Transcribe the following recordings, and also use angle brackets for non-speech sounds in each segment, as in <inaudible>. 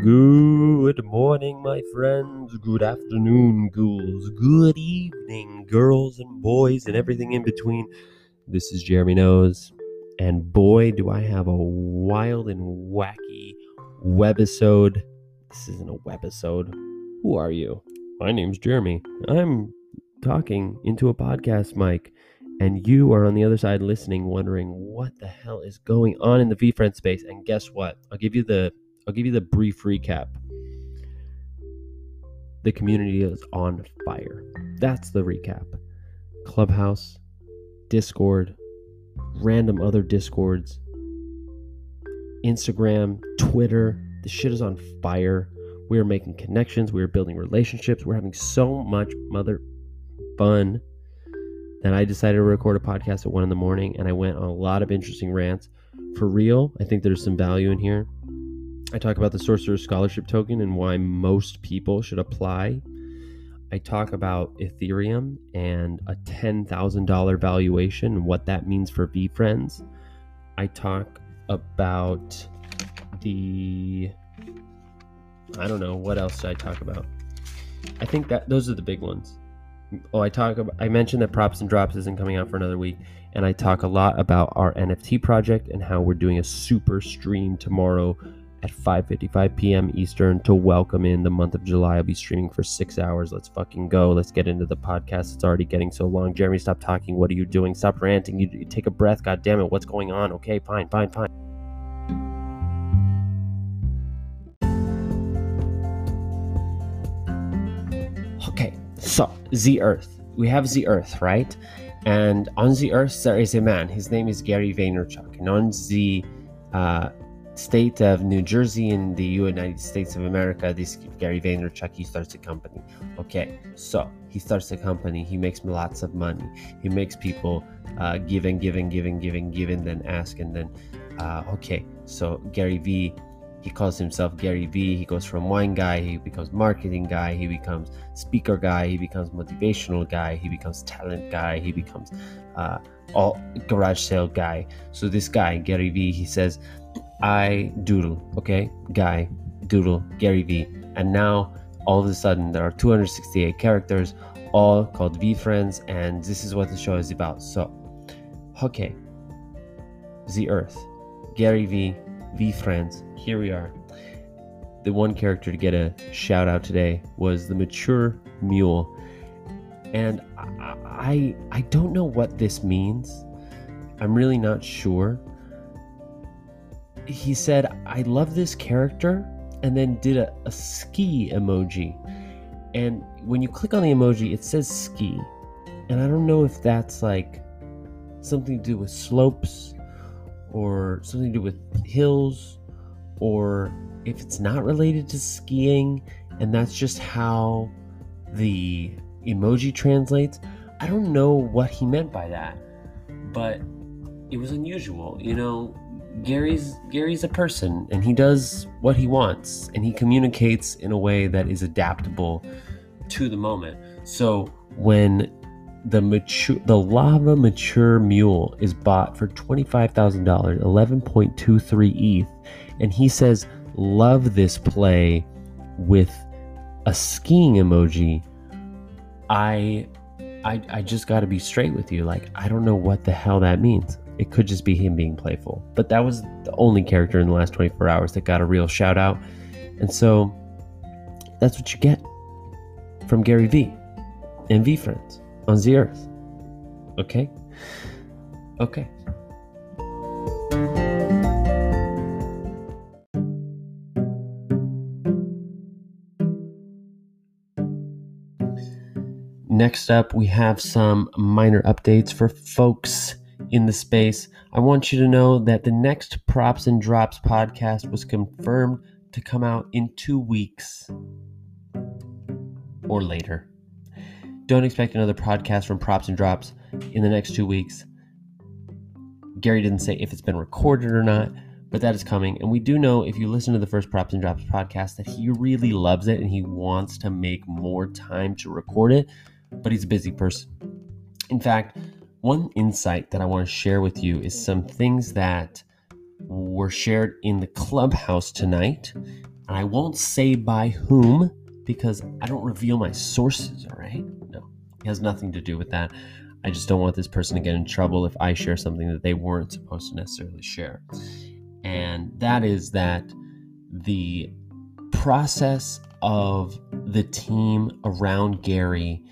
Good morning, my friends. Good afternoon, ghouls. Good evening, girls and boys, and everything in between. This is Jeremy Knows, and boy, do I have a wild and wacky webisode. This isn't a webisode. Who are you? My name's Jeremy. I'm talking into a podcast mic, and you are on the other side listening, wondering what the hell is going on in the VeeFriend space. And guess what? I'll give you the I'll give you the brief recap. The community is on fire. That's the recap. Clubhouse, Discord, random other Discords, Instagram, Twitter. The shit is on fire. We are making connections. We are building relationships. We're having so much mother fun that I decided to record a podcast at one in the morning and I went on a lot of interesting rants. For real, I think there's some value in here. I talk about the Sorcerer Scholarship Token and why most people should apply. I talk about Ethereum and a $10,000 valuation and what that means for VeeFriends. I talk about the. I don't know. What else did I talk about? I think that those are the big ones. Oh, I talk about, I mentioned that Props and Drops isn't coming out for another week, and I talk a lot about our NFT project and how we're doing a super stream tomorrow at 5:55 p.m. Eastern to welcome in the month of July. I'll be streaming for six hours. Let's fucking go. Let's get into the podcast. It's already getting so long. Jeremy, stop talking. What are you doing? Stop ranting. You, you take a breath. God damn it. What's going on? Okay, fine, fine, fine. Okay, so the Earth. We have the Earth, right? And on the Earth there is a man. His name is Gary Vaynerchuk. And on the uh, state of New Jersey in the United States of America, this Gary Vaynerchuk, he starts a company. Okay, so he starts a company. He makes lots of money. He makes people uh, give and give and give and give and give and then ask and then, uh, okay, so Gary V, he calls himself Gary V. He goes from wine guy, he becomes marketing guy, he becomes speaker guy, he becomes motivational guy, he becomes talent guy, he becomes uh, all garage sale guy. So this guy, Gary V, he says, I doodle, okay? Guy, doodle, Gary V. And now all of a sudden there are 268 characters, all called VeeFriends, and this is what the show is about. So, okay, the Earth, Gary V, V friends, here we are. The one character to get a shout out today was the mature mule. And I, I, I don't know what this means. I'm really not sure he said, I love this character, and then did a, a ski emoji. And when you click on the emoji, it says ski. And I don't know if that's like something to do with slopes or something to do with hills or if it's not related to skiing and that's just how the emoji translates. I don't know what he meant by that, but it was unusual. You know, Gary's Gary's a person and he does what he wants and he communicates in a way that is adaptable to the moment. So when the mature the lava mature mule is bought for $25,000, 11.23 ETH and he says love this play with a skiing emoji. I I I just got to be straight with you like I don't know what the hell that means. It could just be him being playful. But that was the only character in the last 24 hours that got a real shout out. And so that's what you get from Gary V and VeeFriends on the earth. Okay? Okay. Next up, we have some minor updates for folks in the space. I want you to know that the next Props and Drops podcast was confirmed to come out in two weeks or later. Don't expect another podcast from Props and Drops in the next two weeks. Gary didn't say if it's been recorded or not, but that is coming. And we do know if you listen to the first Props and Drops podcast that he really loves it and he wants to make more time to record it, but he's a busy person. In fact, one insight that I want to share with you is some things that were shared in the clubhouse tonight And I won't say by whom because I don't reveal my sources, all right? No, it has nothing to do with that. I just don't want this person to get in trouble if I share something that they weren't supposed to necessarily share. And that is that the process of the team around Gary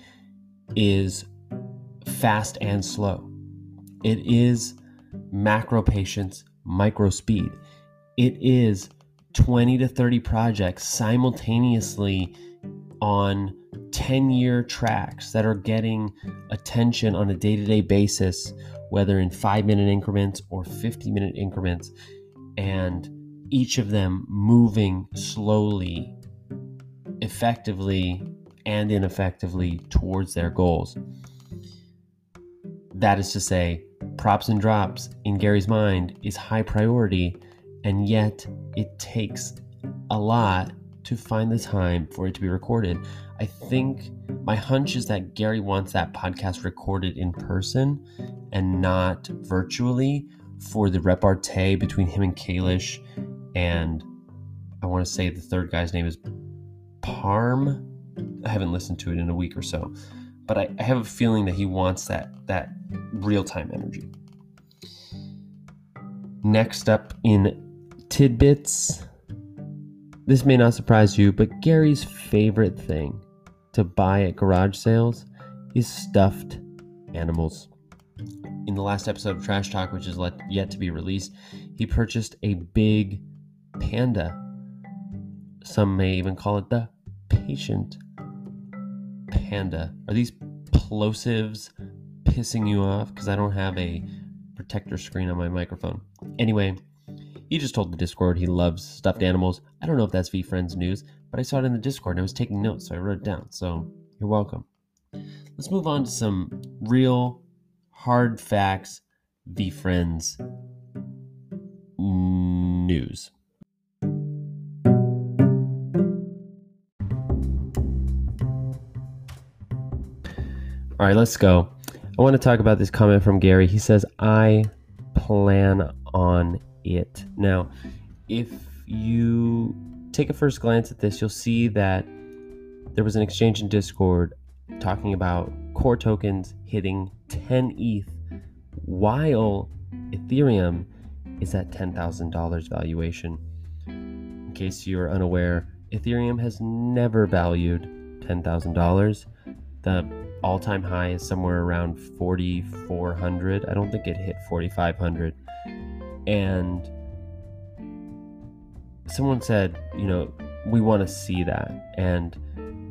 is fast and slow. It is macro patience, micro speed. It is 20 to 30 projects simultaneously on 10 year tracks that are getting attention on a day to day basis, whether in five minute increments or 50 minute increments, and each of them moving slowly, effectively, and ineffectively towards their goals. That is to say, props and drops in Gary's mind is high priority, and yet it takes a lot to find the time for it to be recorded. I think my hunch is that Gary wants that podcast recorded in person and not virtually for the repartee between him and Kalish and I want to say the third guy's name is Parm. I haven't listened to it in a week or so, but I, I have a feeling that he wants that that real time energy. Next up in tidbits this may not surprise you, but Gary's favorite thing to buy at garage sales is stuffed animals. In the last episode of Trash Talk, which is yet to be released, he purchased a big panda. Some may even call it the patient panda. Are these plosives pissing you off? Because I don't have a protector screen on my microphone. Anyway, he just told the Discord he loves stuffed animals. I don't know if that's VeeFriends news, but I saw it in the Discord and I was taking notes, so I wrote it down. So you're welcome. Let's move on to some real hard facts VeeFriends news. All right, let's go. I want to talk about this comment from Gary. He says, I plan on it. Now, if you take a first glance at this, you'll see that there was an exchange in Discord talking about core tokens hitting 10 ETH while Ethereum is at $10,000 valuation. In case you're unaware, Ethereum has never valued $10,000. The all time high is somewhere around 4,400. I don't think it hit 4,500 and someone said, you know, we want to see that. And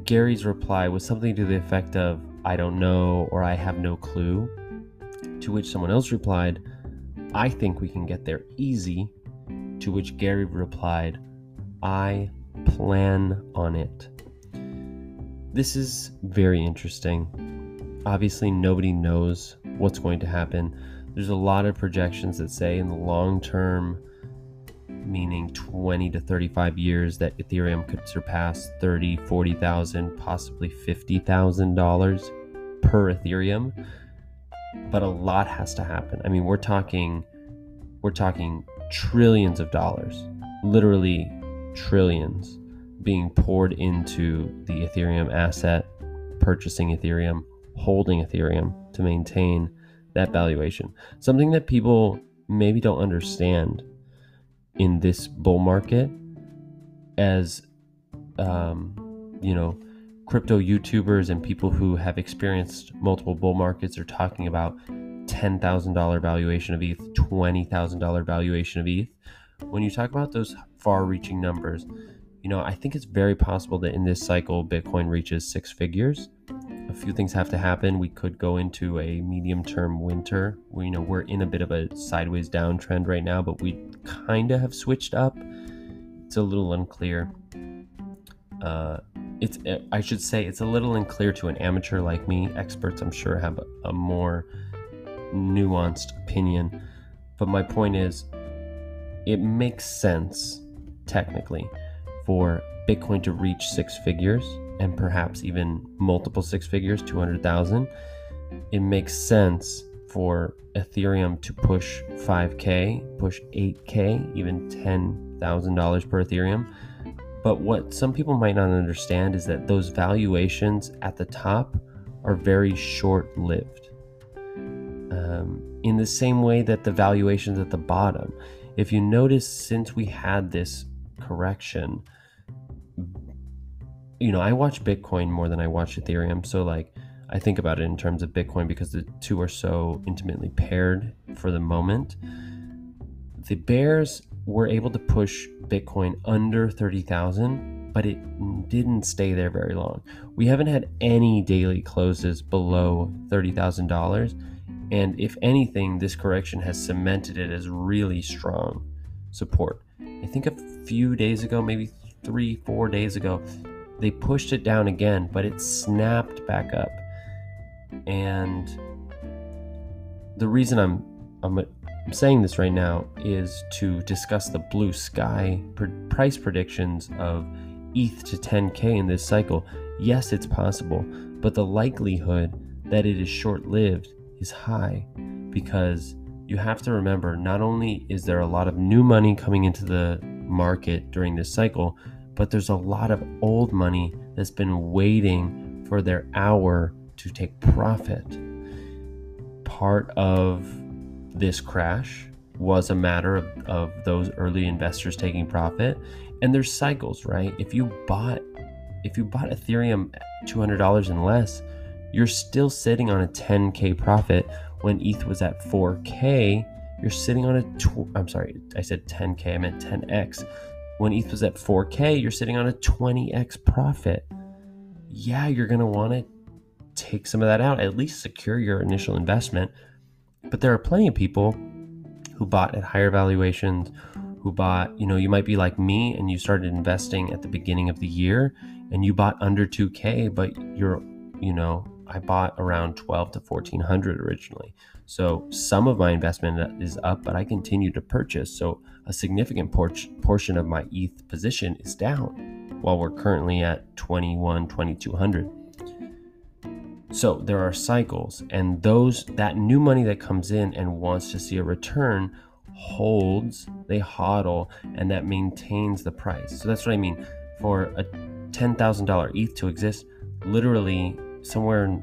Gary's reply was something to the effect of, I don't know, or I have no clue. To which someone else replied, I think we can get there easy. To which Gary replied, I plan on it. This is very interesting. Obviously, nobody knows what's going to happen there's a lot of projections that say in the long term, meaning 20 to 35 years, that Ethereum could surpass 30, 40,000, possibly $50,000 per Ethereum. But a lot has to happen. I mean, we're talking we're talking trillions of dollars, literally trillions being poured into the Ethereum asset, purchasing Ethereum, holding Ethereum to maintain that valuation. Something that people maybe don't understand in this bull market as um, you know crypto YouTubers and people who have experienced multiple bull markets are talking about $10,000 valuation of ETH, $20,000 valuation of ETH. When you talk about those far reaching numbers, you know, I think it's very possible that in this cycle, Bitcoin reaches six figures a few things have to happen. We could go into a medium term winter. We, you know, we're in a bit of a sideways downtrend right now, but we kind of have switched up. It's a little unclear. Uh, it's I should say it's a little unclear to an amateur like me. Experts, I'm sure, have a, a more nuanced opinion. But my point is, it makes sense technically for Bitcoin to reach six figures and perhaps even multiple six figures, 200,000, it makes sense for Ethereum to push 5K, push 8K, even $10,000 per Ethereum. But what some people might not understand is that those valuations at the top are very short lived. Um, in the same way that the valuations at the bottom, if you notice, since we had this correction, you know, I watch Bitcoin more than I watch Ethereum. So, like, I think about it in terms of Bitcoin because the two are so intimately paired for the moment. The bears were able to push Bitcoin under 30,000, but it didn't stay there very long. We haven't had any daily closes below $30,000. And if anything, this correction has cemented it as really strong support. I think a few days ago, maybe three, four days ago, they pushed it down again, but it snapped back up. And the reason I'm I'm I'm saying this right now is to discuss the blue sky pr- price predictions of ETH to 10K in this cycle. Yes, it's possible, but the likelihood that it is short lived is high because you have to remember not only is there a lot of new money coming into the market during this cycle, but there's a lot of old money that's been waiting for their hour to take profit. Part of this crash was a matter of, of those early investors taking profit. And there's cycles right? If you bought if you bought ethereum $200 and less you're still sitting on a 10k profit. When eth was at 4k you're sitting on a i'm sorry i said 10k i meant 10x when eth was at 4k you're sitting on a 20x profit yeah you're going to want to take some of that out at least secure your initial investment but there are plenty of people who bought at higher valuations, who bought, you know, you might be like me and you started investing at the beginning of the year and you bought under 2K, but you're, you know, I bought around 12 to 1400 originally. So some of my investment is up, but I continue to purchase. So a significant por- portion of my ETH position is down while we're currently at 21, 2200. So there are cycles, and those that new money that comes in and wants to see a return holds, they hodl, and that maintains the price. So that's what I mean. For a ten thousand dollar ETH to exist, literally somewhere,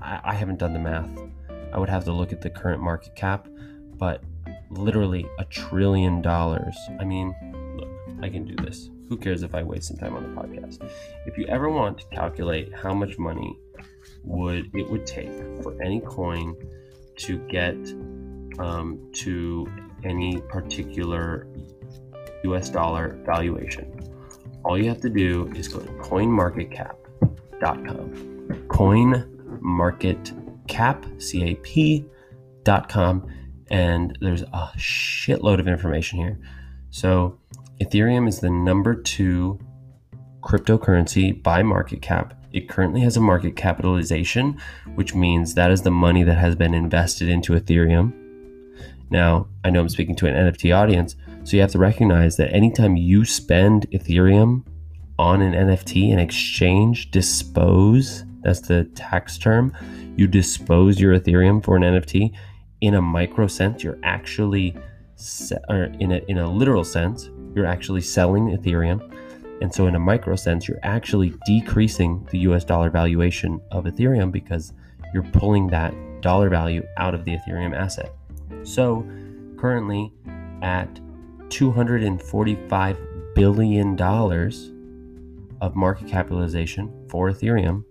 I, I haven't done the math. I would have to look at the current market cap, but literally a trillion dollars. I mean, look, I can do this. Who cares if I waste some time on the podcast? If you ever want to calculate how much money would it would take for any coin to get um, to any particular US dollar valuation. All you have to do is go to coinmarketcap.com. Coinmarketcap.com and there's a shitload of information here. So, Ethereum is the number 2 cryptocurrency by market cap it currently has a market capitalization, which means that is the money that has been invested into Ethereum. Now, I know I'm speaking to an NFT audience, so you have to recognize that anytime you spend Ethereum on an NFT in exchange, dispose, that's the tax term, you dispose your Ethereum for an NFT, in a micro sense, you're actually, or in a, in a literal sense, you're actually selling Ethereum. And so, in a micro sense, you're actually decreasing the US dollar valuation of Ethereum because you're pulling that dollar value out of the Ethereum asset. So, currently at $245 billion of market capitalization for Ethereum,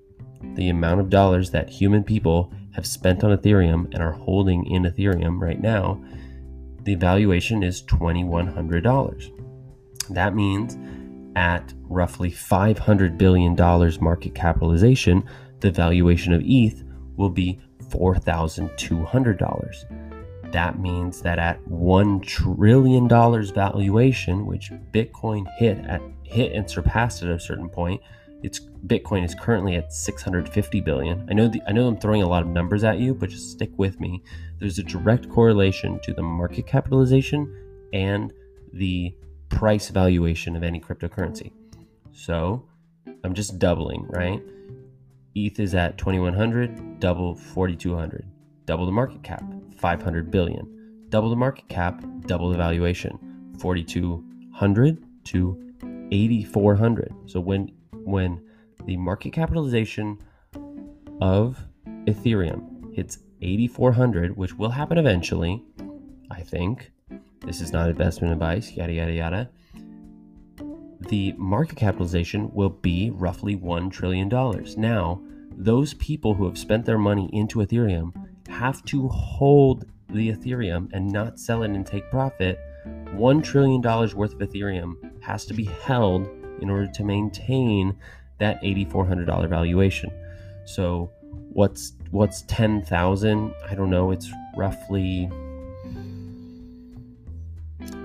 the amount of dollars that human people have spent on Ethereum and are holding in Ethereum right now, the valuation is $2,100. That means at roughly $500 billion market capitalization, the valuation of ETH will be $4,200. That means that at $1 trillion valuation, which Bitcoin hit at hit and surpassed at a certain point, it's Bitcoin is currently at 650 billion. I know the, I know I'm throwing a lot of numbers at you, but just stick with me. There's a direct correlation to the market capitalization and the price valuation of any cryptocurrency. So I'm just doubling, right? ETH is at 2100, double 4200. Double the market cap, 500 billion. Double the market cap, double the valuation, 4200 to 8400 so when when the market capitalization of ethereum hits 8400 which will happen eventually i think this is not investment advice yada yada yada the market capitalization will be roughly $1 trillion. Now, those people who have spent their money into Ethereum have to hold the Ethereum and not sell it and take profit. $1 trillion worth of Ethereum has to be held in order to maintain that $8,400 valuation. So, what's what's 10,000? I don't know. It's roughly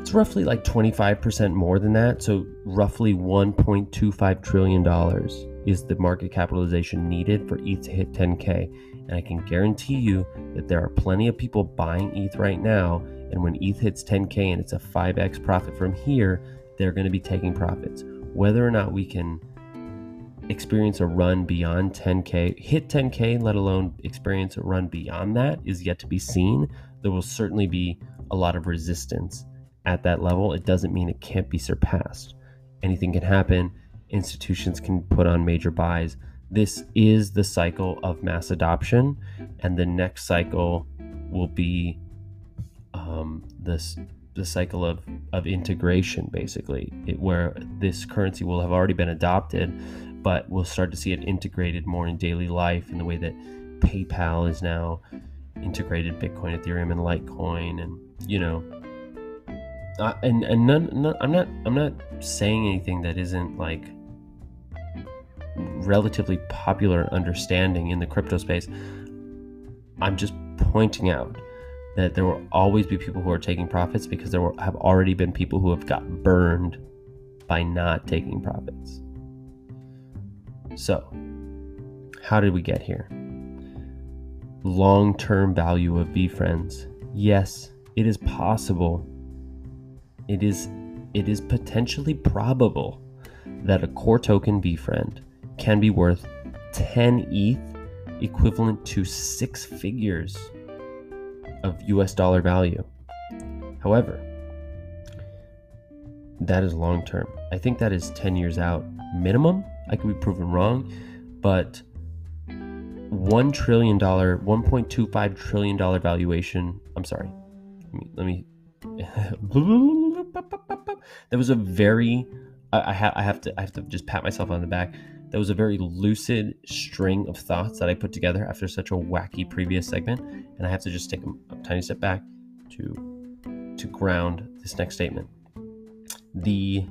it's roughly like 25% more than that. So, roughly $1.25 trillion is the market capitalization needed for ETH to hit 10K. And I can guarantee you that there are plenty of people buying ETH right now. And when ETH hits 10K and it's a 5x profit from here, they're going to be taking profits. Whether or not we can experience a run beyond 10K, hit 10K, let alone experience a run beyond that, is yet to be seen. There will certainly be a lot of resistance at that level, it doesn't mean it can't be surpassed. Anything can happen. Institutions can put on major buys. This is the cycle of mass adoption, and the next cycle will be um, this the cycle of, of integration, basically, it, where this currency will have already been adopted, but we'll start to see it integrated more in daily life in the way that PayPal is now integrated Bitcoin, Ethereum, and Litecoin, and you know uh, and and none, none, I'm not I'm not saying anything that isn't like relatively popular understanding in the crypto space. I'm just pointing out that there will always be people who are taking profits because there will, have already been people who have got burned by not taking profits. So, how did we get here? Long term value of VeeFriends. Yes, it is possible it is it is potentially probable that a core token VeeFriend can be worth 10 ETH, equivalent to six figures of US dollar value. However, that is long term. I think that is 10 years out minimum. I could be proven wrong, but $1 trillion, $1.25 trillion valuation. I'm sorry. Let me, let me <laughs> that was a very I, I, ha- I have to I have to just pat myself on the back. That was a very lucid string of thoughts that I put together after such a wacky previous segment, and I have to just take a, a tiny step back to to ground this next statement. The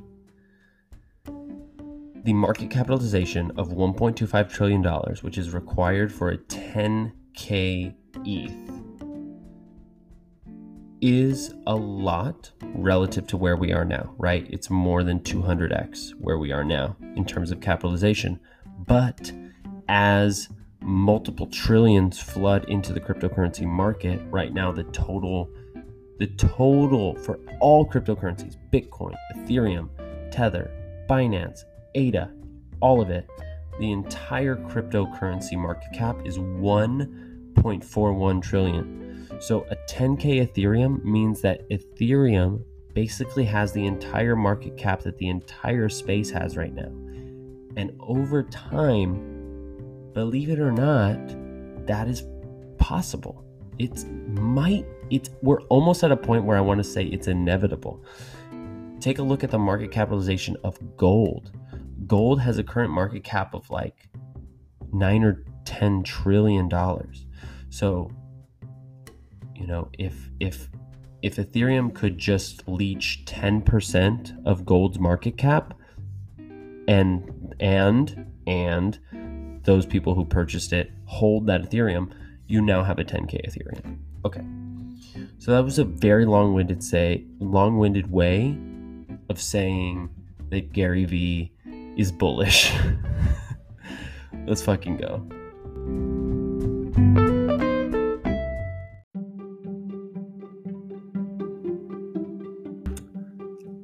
the market capitalization of 1.25 trillion dollars, which is required for a 10k ETH is a lot relative to where we are now, right? It's more than 200x where we are now in terms of capitalization. But as multiple trillions flood into the cryptocurrency market, right now the total the total for all cryptocurrencies, Bitcoin, Ethereum, Tether, Binance, ADA, all of it, the entire cryptocurrency market cap is 1.41 trillion so a 10K Ethereum means that Ethereum basically has the entire market cap that the entire space has right now. And over time, believe it or not, that is possible. It's might it's we're almost at a point where I want to say it's inevitable. Take a look at the market capitalization of gold. Gold has a current market cap of like 9 or 10 trillion dollars. So you know, if if if Ethereum could just leech 10% of gold's market cap and and and those people who purchased it hold that Ethereum, you now have a 10k Ethereum. Okay. So that was a very long-winded say long-winded way of saying that Gary Vee is bullish. <laughs> Let's fucking go.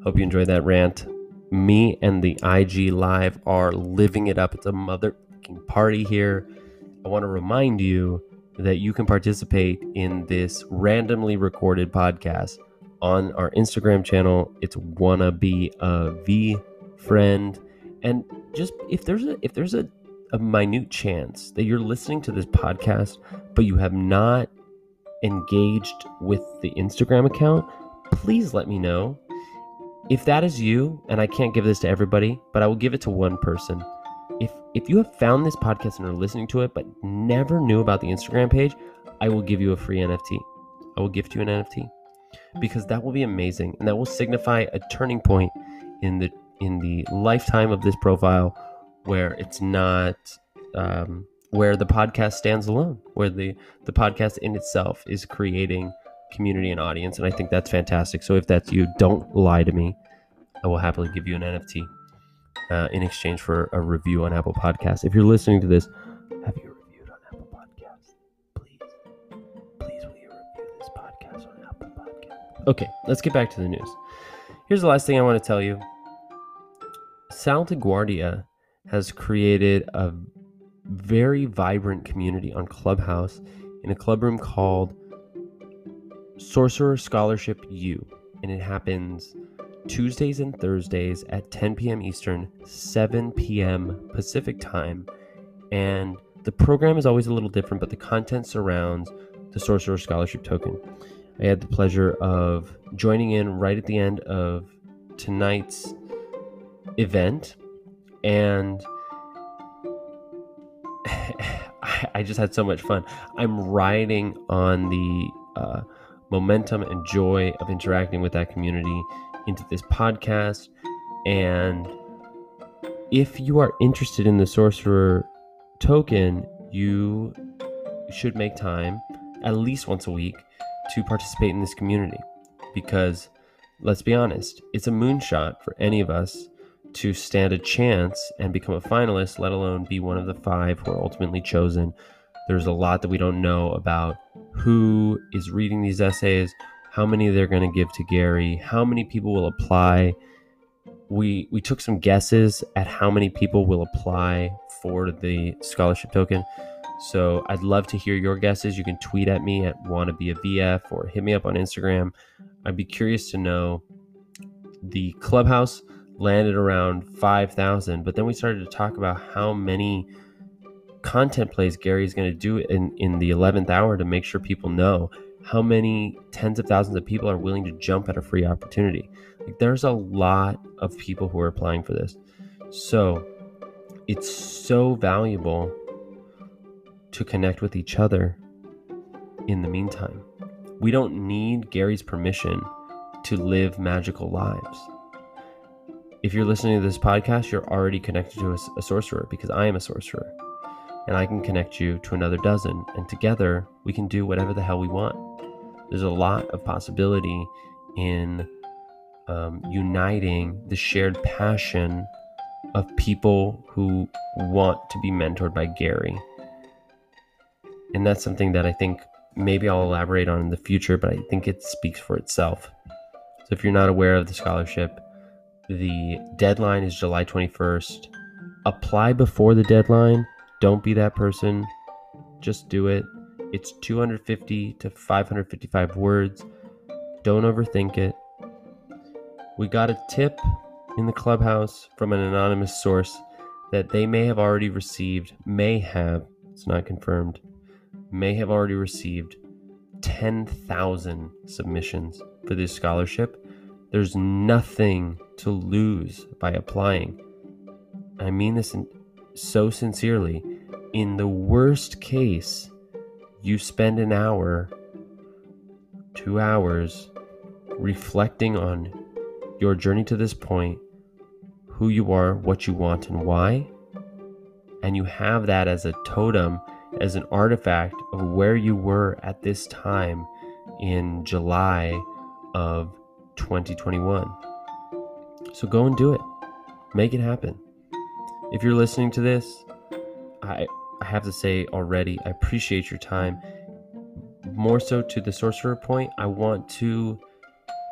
Hope you enjoyed that rant. Me and the IG Live are living it up. It's a motherfucking party here. I want to remind you that you can participate in this randomly recorded podcast on our Instagram channel. It's wanna be a V friend, and just if there's a if there's a, a minute chance that you're listening to this podcast, but you have not engaged with the Instagram account, please let me know. If that is you, and I can't give this to everybody, but I will give it to one person. If if you have found this podcast and are listening to it but never knew about the Instagram page, I will give you a free NFT. I will gift you an NFT because that will be amazing and that will signify a turning point in the in the lifetime of this profile where it's not um, where the podcast stands alone, where the the podcast in itself is creating community and audience, and I think that's fantastic. So if that's you, don't lie to me. I will happily give you an NFT uh, in exchange for a review on Apple Podcasts. If you're listening to this, have you reviewed on Apple Podcasts? Please, please, will you review this podcast on Apple Podcasts? Okay, let's get back to the news. Here's the last thing I want to tell you. Sal Guardia has created a very vibrant community on Clubhouse in a club room called Sorcerer Scholarship U, and it happens Tuesdays and Thursdays at 10 p.m. Eastern, 7 p.m. Pacific time. And the program is always a little different, but the content surrounds the Sorcerer Scholarship token. I had the pleasure of joining in right at the end of tonight's event, and <sighs> I just had so much fun. I'm riding on the uh, momentum and joy of interacting with that community into this podcast. And if you are interested in the Sorcerer token, you should make time at least once a week to participate in this community because let's be honest, it's a moonshot for any of us to stand a chance and become a finalist, let alone be one of the five who are ultimately chosen. There's a lot that we don't know about who is reading these essays, how many they're going to give to Gary, how many people will apply. We we took some guesses at how many people will apply for the scholarship token. So I'd love to hear your guesses. You can tweet at me at wanna be a VF or hit me up on Instagram. I'd be curious to know the clubhouse landed around 5,000. But then we started to talk about how many content plays Gary is going to do in, in the 11th hour to make sure people know how many tens of thousands of people are willing to jump at a free opportunity. Like there's a lot of people who are applying for this. So it's so valuable to connect with each other in the meantime. We don't need Gary's permission to live magical lives if you're listening to this podcast, you're already connected to a, a, sorcerer because I am a sorcerer. And I can connect you to another dozen. And together, we can do whatever the hell we want. There's a lot of possibility in um, uniting the shared passion of people who want to be mentored by Gary. And that's something that I think maybe I'll elaborate on in the future, but I think it speaks for itself. So if you're not aware of the scholarship, the deadline is July 21st. Apply before the deadline. Don't be that person. Just do it. It's 250 to 555 words. Don't overthink it. We got a tip in the clubhouse from an anonymous source that they may have already received, may have, it's not confirmed, may have already received 10,000 submissions for this scholarship there's nothing to lose by applying. I mean this so sincerely. In the worst case, you spend an hour, two hours, reflecting on your journey to this point, who you are, what you want, and why. And you have that as a totem, as an artifact of where you were at this time in July of 2021. So go and do it. Make it happen. If you're listening to this, I I have to say already, I appreciate your time. More so to the sorcerer point, I want to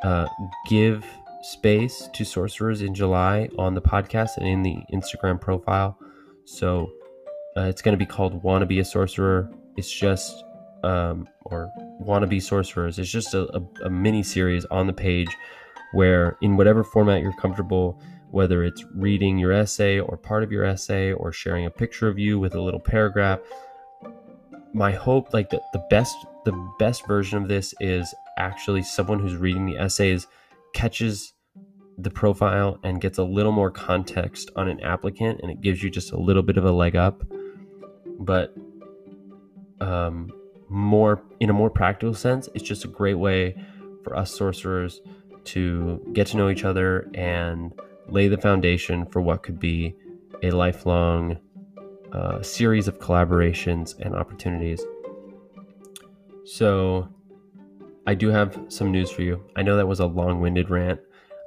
uh, give space to sorcerers in July on the podcast and in the Instagram profile. So uh, it's going to be called "Wanna Be a Sorcerer." It's just um, or wannabe sorcerers. It's just a, a, a mini series on the page where, in whatever format you're comfortable whether it's reading your essay or part of your essay or sharing a picture of you with a little paragraph. My hope, like the, the best the best version of this is actually someone who's reading the essays catches the profile and gets a little more context on an applicant and it gives you just a little bit of a leg up but um, more in a more practical sense it's just a great way for us sorcerers to get to know each other and lay the foundation for what could be a lifelong uh, series of collaborations and opportunities so I do have some news for you. I know that was a long winded rant.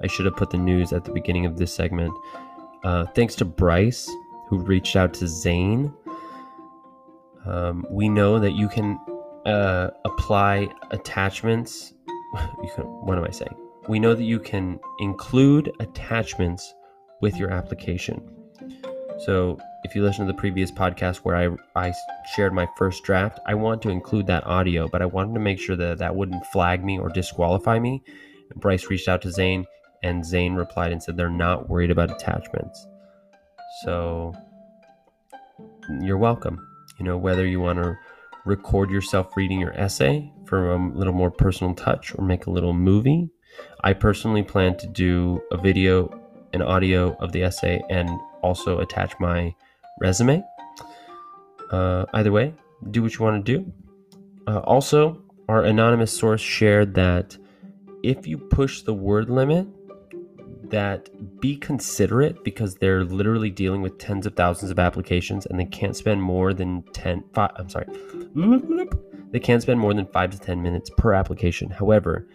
I should have put the news at the beginning of this segment. Uh, thanks to Bryce, who reached out to Zane. Um, we know that you can uh, apply attachments. <laughs> Can, what am I saying? We know that you can include attachments with your application. So if you listen to the previous podcast where I, I shared my first draft, I want to include that audio, but I wanted to make sure that that wouldn't flag me or disqualify me. Bryce reached out to Zane, and Zane replied and said they're not worried about attachments. So you're welcome. You know, whether you want to record yourself reading your essay for a little more personal touch or make a little movie, I personally plan to do a video and audio of the essay and also attach my resume. Uh, either way, do what you want to do. Uh, also, our anonymous source shared that if you push the word limit, that be considerate because they're literally dealing with tens of thousands of applications and they can't spend more than 10 five, I'm sorry. They can't spend more than 5 to 10 minutes per application. However,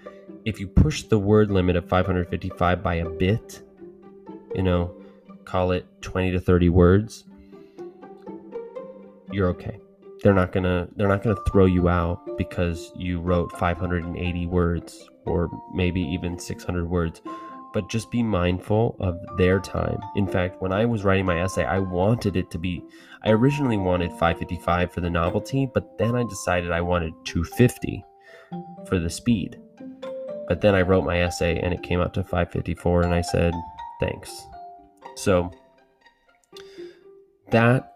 if you push the word limit of 555 by a bit, you know, call it 20 to 30 words, you're okay. They're not gonna they're not gonna throw you out because you wrote 580 words or maybe even 600 words. But just be mindful of their time. In fact, when I was writing my essay, I wanted it to be. I originally wanted 555 for the novelty, but then I decided I wanted 250 for the speed. But then I wrote my essay and it came out to 554, and I said, thanks. So that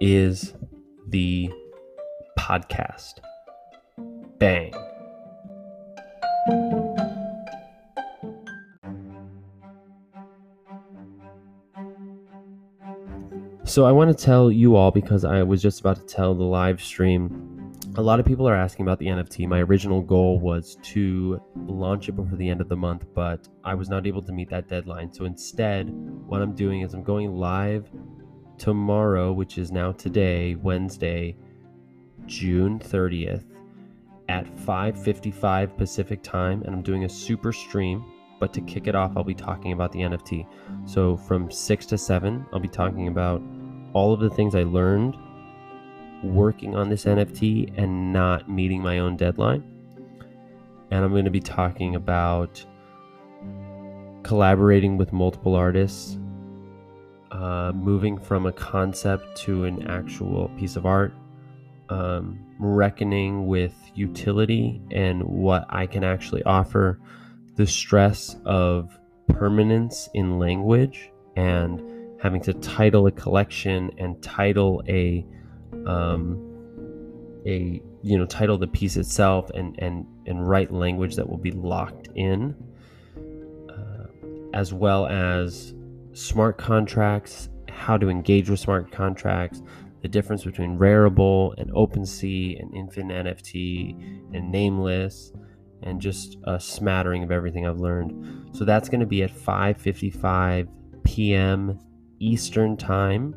is the podcast. Bang. So I want to tell you all because I was just about to tell the live stream. A lot of people are asking about the NFT. My original goal was to launch it before the end of the month, but I was not able to meet that deadline. So instead, what I'm doing is I'm going live tomorrow, which is now today, Wednesday, June 30th at 5:55 Pacific time and I'm doing a super stream, but to kick it off I'll be talking about the NFT. So from 6 to 7, I'll be talking about all of the things I learned working on this NFT and not meeting my own deadline. And I'm going to be talking about collaborating with multiple artists uh, moving from a concept to an actual piece of art, um, reckoning with utility and what I can actually offer, the stress of permanence in language, and having to title a collection and title a um, a you know title the piece itself and and and write language that will be locked in, uh, as well as smart contracts, how to engage with smart contracts, the difference between Rarible and OpenSea and Infinite NFT and Nameless, and just a smattering of everything I've learned. So that's going to be at 5:55 p.m. Eastern Time,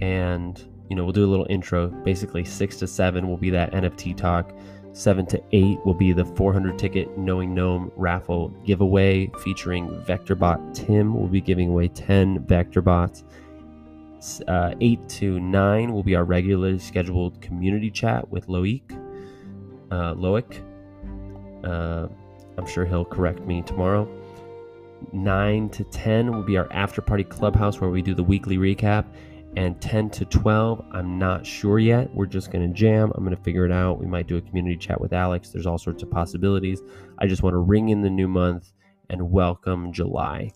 and you know we'll do a little intro. Basically, six to seven will be that NFT talk. 7 to 8 will be the 400 ticket Knowing Gnome raffle giveaway featuring VectorBot Tim. We'll be giving away 10 VectorBots. Uh, 8 to 9 will be our regularly scheduled community chat with Loic. Uh, Loic. Uh, I'm sure he'll correct me tomorrow. 9 to 10 will be our after party clubhouse where we do the weekly recap and 10 to 12 i'm not sure yet we're just going to jam i'm going to figure it out we might do a community chat with alex there's all sorts of possibilities i just want to ring in the new month and welcome july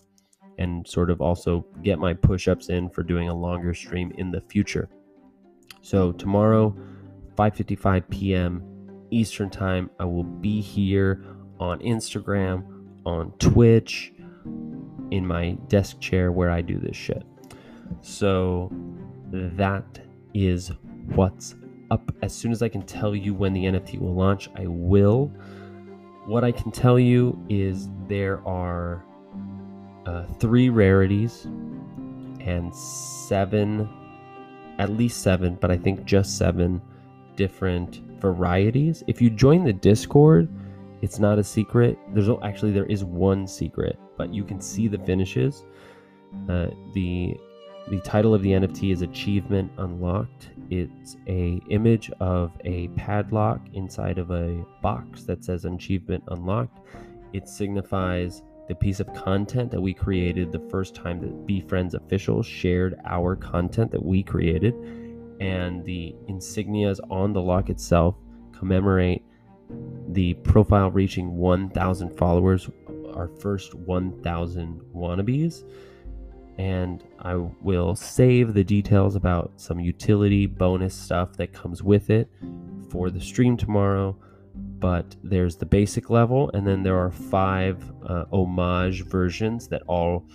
and sort of also get my push-ups in for doing a longer stream in the future. So tomorrow, 5:55 p.m. Eastern Time, I will be here on Instagram, on Twitch, in my desk chair where I do this shit. So that is what's up. As soon as I can tell you when the NFT will launch, I will. What I can tell you is there are uh, three rarities and seven, at least seven, but I think just seven different varieties. If you join the Discord, it's not a secret. There's actually there is one secret, but you can see the finishes. Uh, the the title of the NFT is Achievement Unlocked. It's a image of a padlock inside of a box that says Achievement Unlocked. It signifies the piece of content that we created the first time that VeeFriends official shared our content that we created. And the insignias on the lock itself commemorate the profile reaching 1,000 followers, our first 1,000 wannabes and I will save the details about some utility bonus stuff that comes with it for the stream tomorrow. But there's the basic level, and then there are five uh, homage versions that all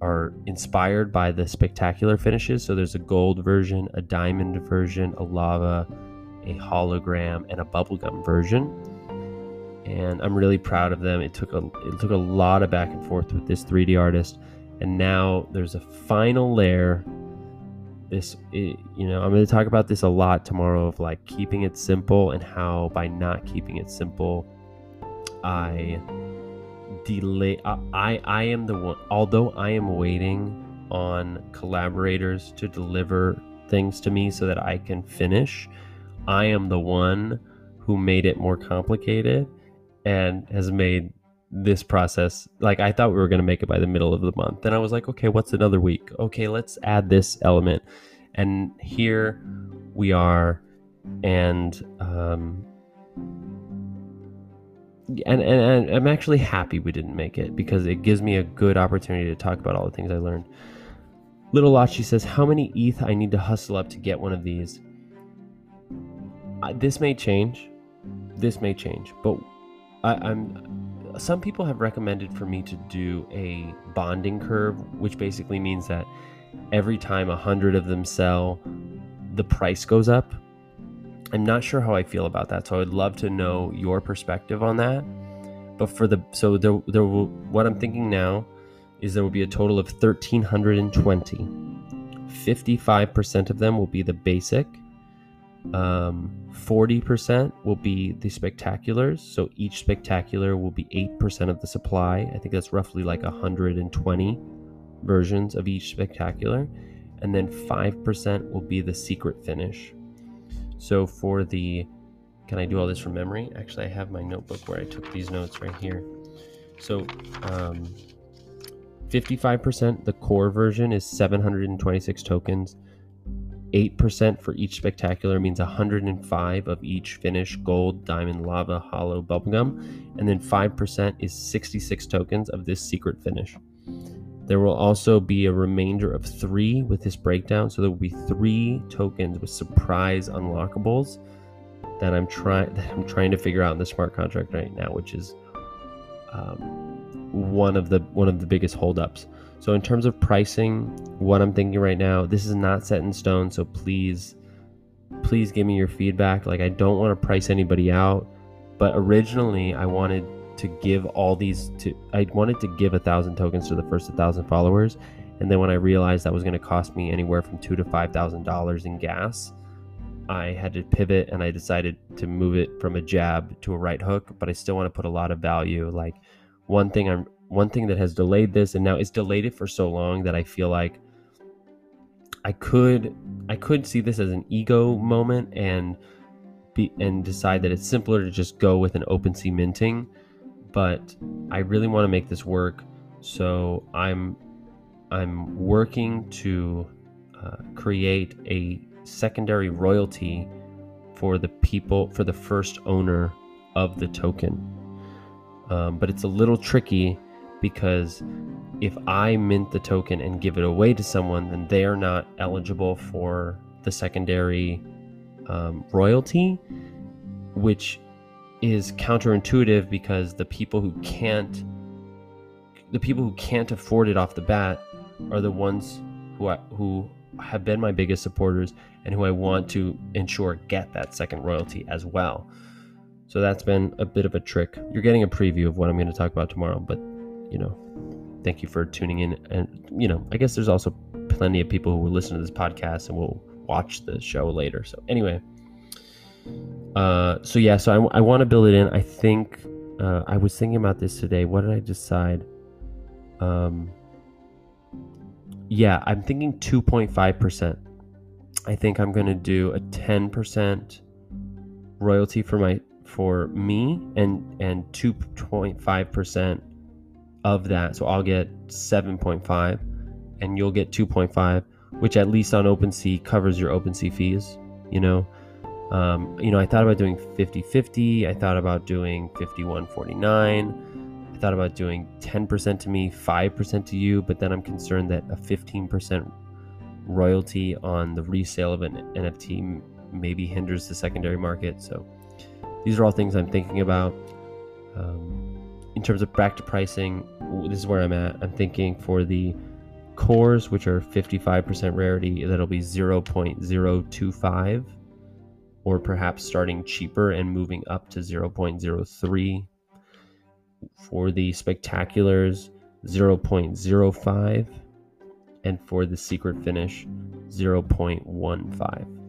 are inspired by the spectacular finishes. So there's a gold version, a diamond version, a lava, a hologram, and a bubblegum version. And I'm really proud of them. It took a it took a lot of back and forth with this 3D artist and now there's a final layer. This you know i'm going to talk about this a lot tomorrow of like keeping it simple and how by not keeping it simple i delay i i am the one although i am waiting on collaborators to deliver things to me so that i can finish i am the one who made it more complicated and has made this process like i thought we were going to make it by the middle of the month. Then i was like okay what's another week? Okay let's add this element. And here we are and um and, and, and i'm actually happy we didn't make it because it gives me a good opportunity to talk about all the things i learned. Little lachi says how many eth i need to hustle up to get one of these? Uh, this may change. This may change but I, i'm some people have recommended for me to do a bonding curve, which basically means that every time a hundred of them sell, the price goes up. I'm not sure how I feel about that, so I'd love to know your perspective on that. But for the so there there will what I'm thinking now is there will be a total of 1320. 55% of them will be the basic um, 40% will be the spectaculars. So each spectacular will be 8% of the supply. I think that's roughly like 120 versions of each spectacular. And then 5% will be the secret finish. So for the, can I do all this from memory? Actually, I have my notebook where I took these notes right here. So um, 55%, the core version is 726 tokens. 8% for each spectacular means 105 of each finish gold, diamond, lava, hollow, bubblegum, and then 5% is 66 tokens of this secret finish. There will also be a remainder of three with this breakdown, so there will be three tokens with surprise unlockables that I'm trying <laughs> that I'm trying to figure out in the smart contract right now, which is um, one of the one of the biggest holdups. So in terms of pricing, what I'm thinking right now, this is not set in stone, so please please give me your feedback. Like I don't want to price anybody out, but originally I wanted to give all these to I wanted to give a thousand tokens to the first a thousand followers, and then when I realized that was going to cost me anywhere from two to five thousand dollars in gas, I had to pivot and I decided to move it from a jab to a right hook. But I still want to put a lot of value. Like one thing I'm one thing that has delayed this and now it's delayed it for so long that I feel like I could I could see this as an ego moment and be and decide that it's simpler to just go with an OpenSea minting, but I really want to make this work. So I'm I'm working to uh, create a secondary royalty for the people for the first owner of the token. Um, but it's a little tricky because if I mint the token and give it away to someone, then they are not eligible for the secondary um, royalty, which is counterintuitive because the people who can't the people who can't afford it off the bat are the ones who I, who have been my biggest supporters and who I want to ensure get that second royalty as well. So that's been a bit of a trick. You're getting a preview of what I'm going to talk about tomorrow, but you know, thank you for tuning in. And you know, I guess there's also plenty of people who will listen to this podcast and will watch the show later. So anyway, uh, so yeah, so I, I want to build it in. I think uh, I was thinking about this today. What did I decide? Um, yeah, I'm thinking 2.5%. I think I'm going to do a 10% royalty for my for me and and 2.5% of that. So I'll get 7.5 and you'll get 2.5, which at least on OpenSea covers your OpenSea fees, you know. Um, you know, I thought about doing 50-50, I thought about doing 51-49 I thought about doing 10% to me, 5% to you, but then I'm concerned that a 15% royalty on the resale of an NFT maybe hinders the secondary market. So these are all things I'm thinking about. Um, in terms of back to pricing, this is where I'm at. I'm thinking for the cores, which are 55% rarity, that'll be 0.025, or perhaps starting cheaper and moving up to 0.03 for the spectaculars 0.05 and for the secret finish 0.15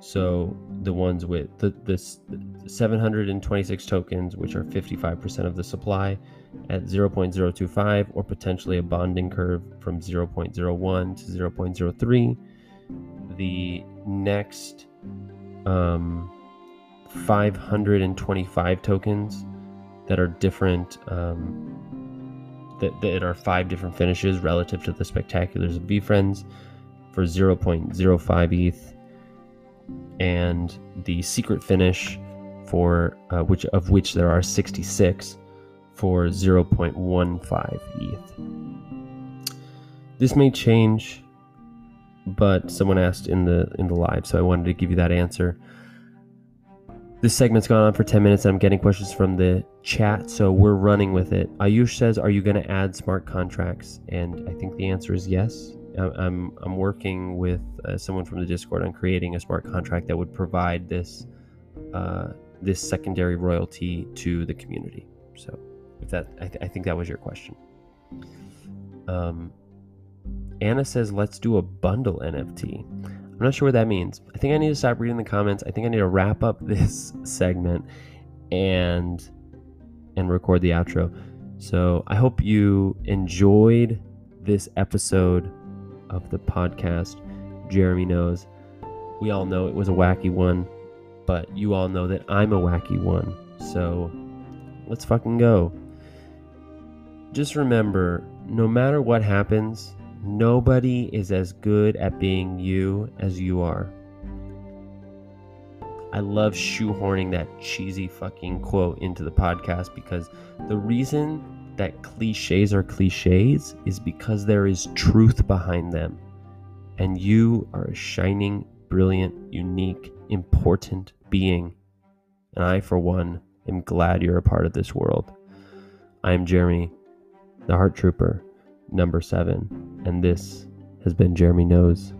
so the ones with the, the 726 tokens which are 55% of the supply at 0.025 or potentially a bonding curve from 0.01 to 0.03 the next um, 525 tokens that are different um, that, that are five different finishes relative to the spectaculars of VeeFriends for 0.05 ETH and the secret finish for uh, which of which there are 66 for 0.15 ETH. This may change, but someone asked in the in the live, so I wanted to give you that answer. This segment's gone on for 10 minutes and I'm getting questions from the chat, so we're running with it. Ayush says, Are you going to add smart contracts? And I think the answer is yes. I'm, I'm working with uh, someone from the Discord on creating a smart contract that would provide this uh, this secondary royalty to the community. So, if that, I, th- I think that was your question. Um, Anna says, Let's do a bundle NFT. I'm not sure what that means. I think I need to stop reading the comments. I think I need to wrap up <laughs> this segment and and record the outro. So I hope you enjoyed this episode of the podcast. Jeremy knows. We all know it was a wacky one, but you all know that I'm a wacky one. So let's fucking go. Just remember no matter what happens, Nobody is as good at being you as you are. I love shoehorning that cheesy fucking quote into the podcast because the reason that cliches are cliches is because there is truth behind them. And you are a shining, brilliant, unique, important being. And I, for one, am glad you're a part of this world. I am Jeremy, the Heart Trooper number seven. And this has been Jeremy Knows.